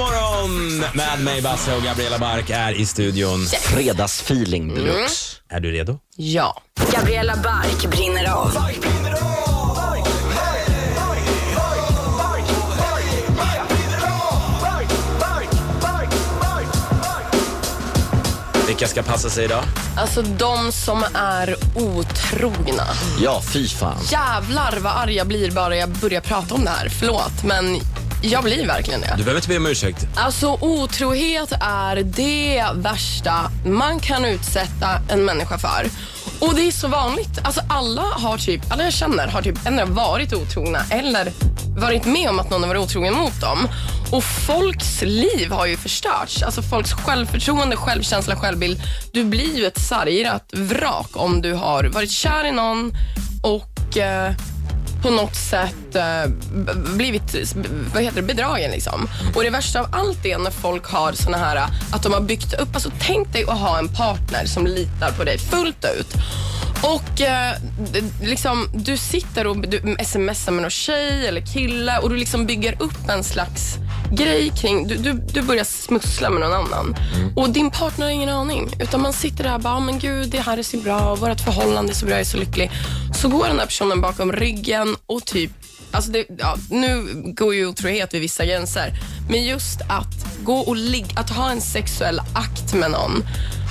morgon med mig Basse och Gabriella Bark är i studion. Fredagsfeeling deluxe. Är du redo? Ja. Gabriella Bark brinner av. Vilka ska passa sig idag? Alltså de som är otrogna. Ja, fy fan. Jävlar vad arg jag blir bara jag börjar prata om det här. Förlåt, men jag blir verkligen det. Du behöver inte be om ursäkt. Alltså otrohet är det värsta man kan utsätta en människa för. Och det är så vanligt. Alltså alla har typ, alla jag känner har typ ändå varit otrogna eller varit med om att någon har varit otrogen mot dem. Och folks liv har ju förstörts. Alltså folks självförtroende, självkänsla, självbild. Du blir ju ett sargat vrak om du har varit kär i någon och eh, på något sätt eh, blivit vad heter det, bedragen. Liksom. Och det värsta av allt är när folk har såna här, att de har byggt upp, alltså tänk dig att ha en partner som litar på dig fullt ut. Och eh, liksom, du sitter och du smsar med någon tjej eller kille och du liksom bygger upp en slags grej kring, du, du, du börjar smussla med någon annan. Och din partner har ingen aning. Utan man sitter där och bara, "Ah, men gud det här är så bra, vårt förhållande är så bra, jag är så lycklig. Så går den där personen bakom ryggen och typ, alltså det, ja, nu går ju otrohet vid vissa gränser. Men just att gå och ligga, att ha en sexuell akt med någon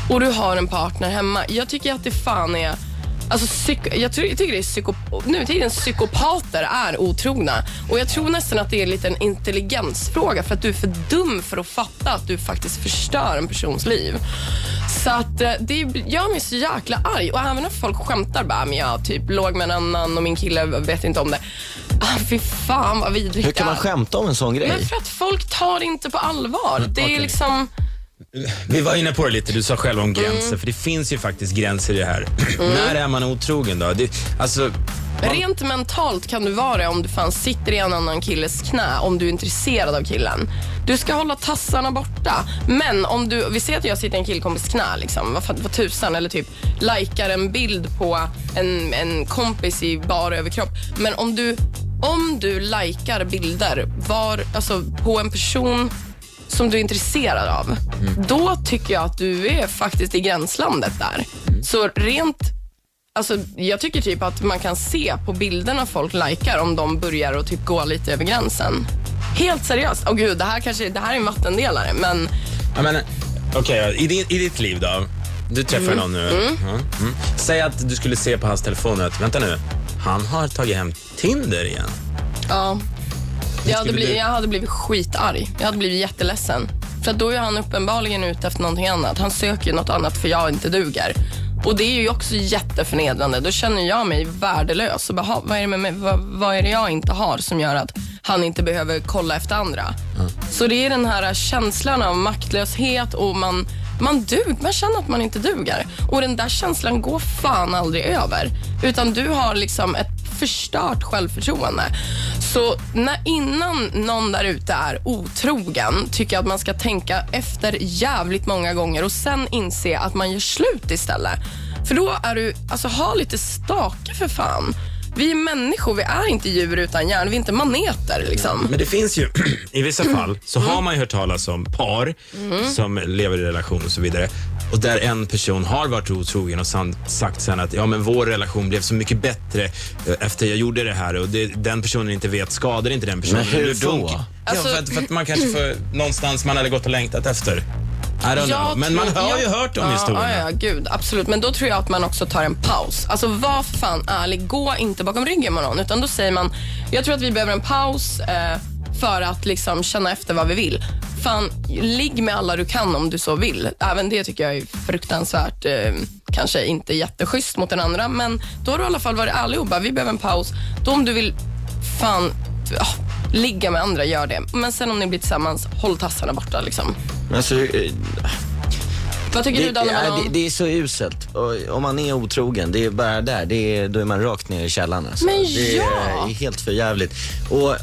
och du har en partner hemma. Jag tycker att det fan är Alltså, jag, tror, jag tycker det är psyko, nutidens psykopater är otrogna. Och Jag tror nästan att det är lite en intelligensfråga för att du är för dum för att fatta att du faktiskt förstör en persons liv. Så att eh, det gör mig så jäkla arg. Och även när folk skämtar bara, men jag typ låg med en annan och min kille vet inte om det. Ah, fy fan vad vidrigt Hur kan man skämta om en sån grej? Men för att folk tar det inte på allvar. Det är liksom... Vi var inne på det lite, du sa själv om gränser, Mm. för det finns ju faktiskt gränser i det här. När är man otrogen då? Det, alltså, man, Rent mentalt kan du vara det om du fan sitter i en annan killes knä, om du är intresserad av killen. Du ska hålla tassarna borta. Men om du, vi ser att jag sitter i en killkompis knä, liksom, vad, vad tusan, eller typ likar en bild på en, en kompis i bara överkropp. Men om du, om du likar bilder var, alltså, på en person som du är intresserad av, då tycker jag att du är faktiskt i gränslandet där. Så rent Alltså, jag tycker typ att man kan se på bilderna folk likar om de börjar att typ gå lite över gränsen. Helt seriöst. Åh gud, det här, kanske, det här är en vattendelare, men jag menar, okej, i, din- i ditt liv då? Du träffar Mm. någon nu. Ja, mm. Säg att du skulle se på hans telefon att, vänta nu, han har tagit hem Tinder igen. ja. Jag hade, blivit, jag hade blivit skitarg. Jag hade blivit jätteledsen. För då är han uppenbarligen ute efter någonting annat. Han söker något annat för jag inte duger. Och det är ju också jätteförnedrande. Då känner jag mig värdelös. Och bara, "Ha, vad, är det med mig? Vad, vad är det jag inte har som gör att han inte behöver kolla efter andra? Så det är den här känslan av maktlöshet och man, man dug, man känner att man inte duger. Och den där känslan går fan aldrig över. Utan du har liksom ett förstört självförtroende. Så när, innan någon där ute är otrogen tycker jag att man ska tänka efter jävligt många gånger och sen inse att man gör slut istället. För då är du, alltså ha lite stake för fan. Vi är människor, vi är inte djur utan hjärna, vi är inte maneter liksom. Men det finns ju, i vissa fall, så har man ju hört talas om par Mm. som lever i relation och så vidare. Och där en person har varit otrogen och sagt sen att ja, men vår relation blev så mycket bättre eh, efter jag gjorde det här och det, den personen inte vet skadar inte den personen. Men hur då? Ja, för, att, för att man kanske för, någonstans man hade gått och längtat efter. I don't know. Men man har ju hört de ja, historierna. Ja, ja, gud, absolut. Men då tror jag att man också tar en paus. Alltså var för fan ärlig. Gå inte bakom ryggen med någon. Utan då säger man, jag tror att vi behöver en paus eh, för att liksom känna efter vad vi vill. Fan, ligg med alla du kan om du så vill. Även det tycker jag är fruktansvärt, eh, kanske inte jätteschysst mot den andra. Men då har du i alla fall varit ärlig och bara, vi behöver en paus. Då om du vill, fan, ja, ligga med andra, gör det. Men sen om ni blir tillsammans, håll tassarna borta liksom. Men Alltså, eh, Vad tycker du det, Malone? det, det är så uselt. Och om man är otrogen, det är bara där. Det är, då är man rakt ner i källaren. Alltså. Men det ja! är helt för jävligt. Och eh,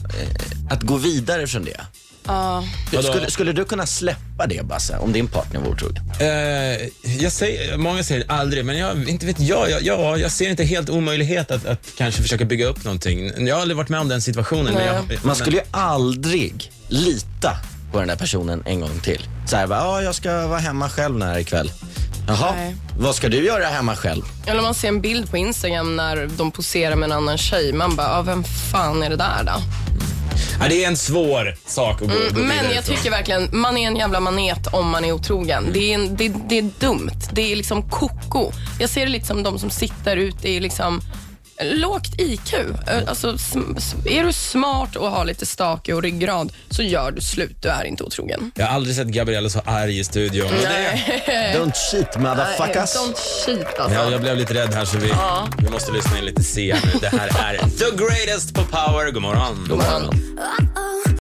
att gå vidare från det. Ja. Skulle, skulle du kunna släppa det, Basse, om din partner var otrogen? Eh, jag säger, många säger aldrig, men jag, inte vet jag, jag, jag, jag ser inte helt omöjlighet att, att kanske försöka bygga upp någonting. Jag har aldrig varit med om den situationen. Men jag, Man skulle ju aldrig lita på den där personen en gång till. Så här, ja, jag ska vara hemma själv när ikväll. Jaha, Nej. vad ska du göra hemma själv? Eller man ser en bild på Instagram när de poserar med en annan tjej. Man bara, ah, vem fan är det där då? Ja, det är en svår sak att gå, gå Mm, Men vidare jag ifrån. tycker verkligen, man är en jävla manet om man är otrogen. Det är, en, det, det är dumt. Det är liksom koko. Jag ser det lite som de som sitter ute i liksom lågt IQ. Alltså, sm- s- är du smart och har lite stake och ryggrad så gör du slut. Du är inte otrogen. Jag har aldrig sett Gabriella så arg i studion. Det, Don't cheat motherfuckers. Don't cheat alltså. ja, jag blev lite rädd här så vi, vi måste lyssna in lite C nu. Det här är The Greatest på Power. God morgon. God morgon. Oh, oh,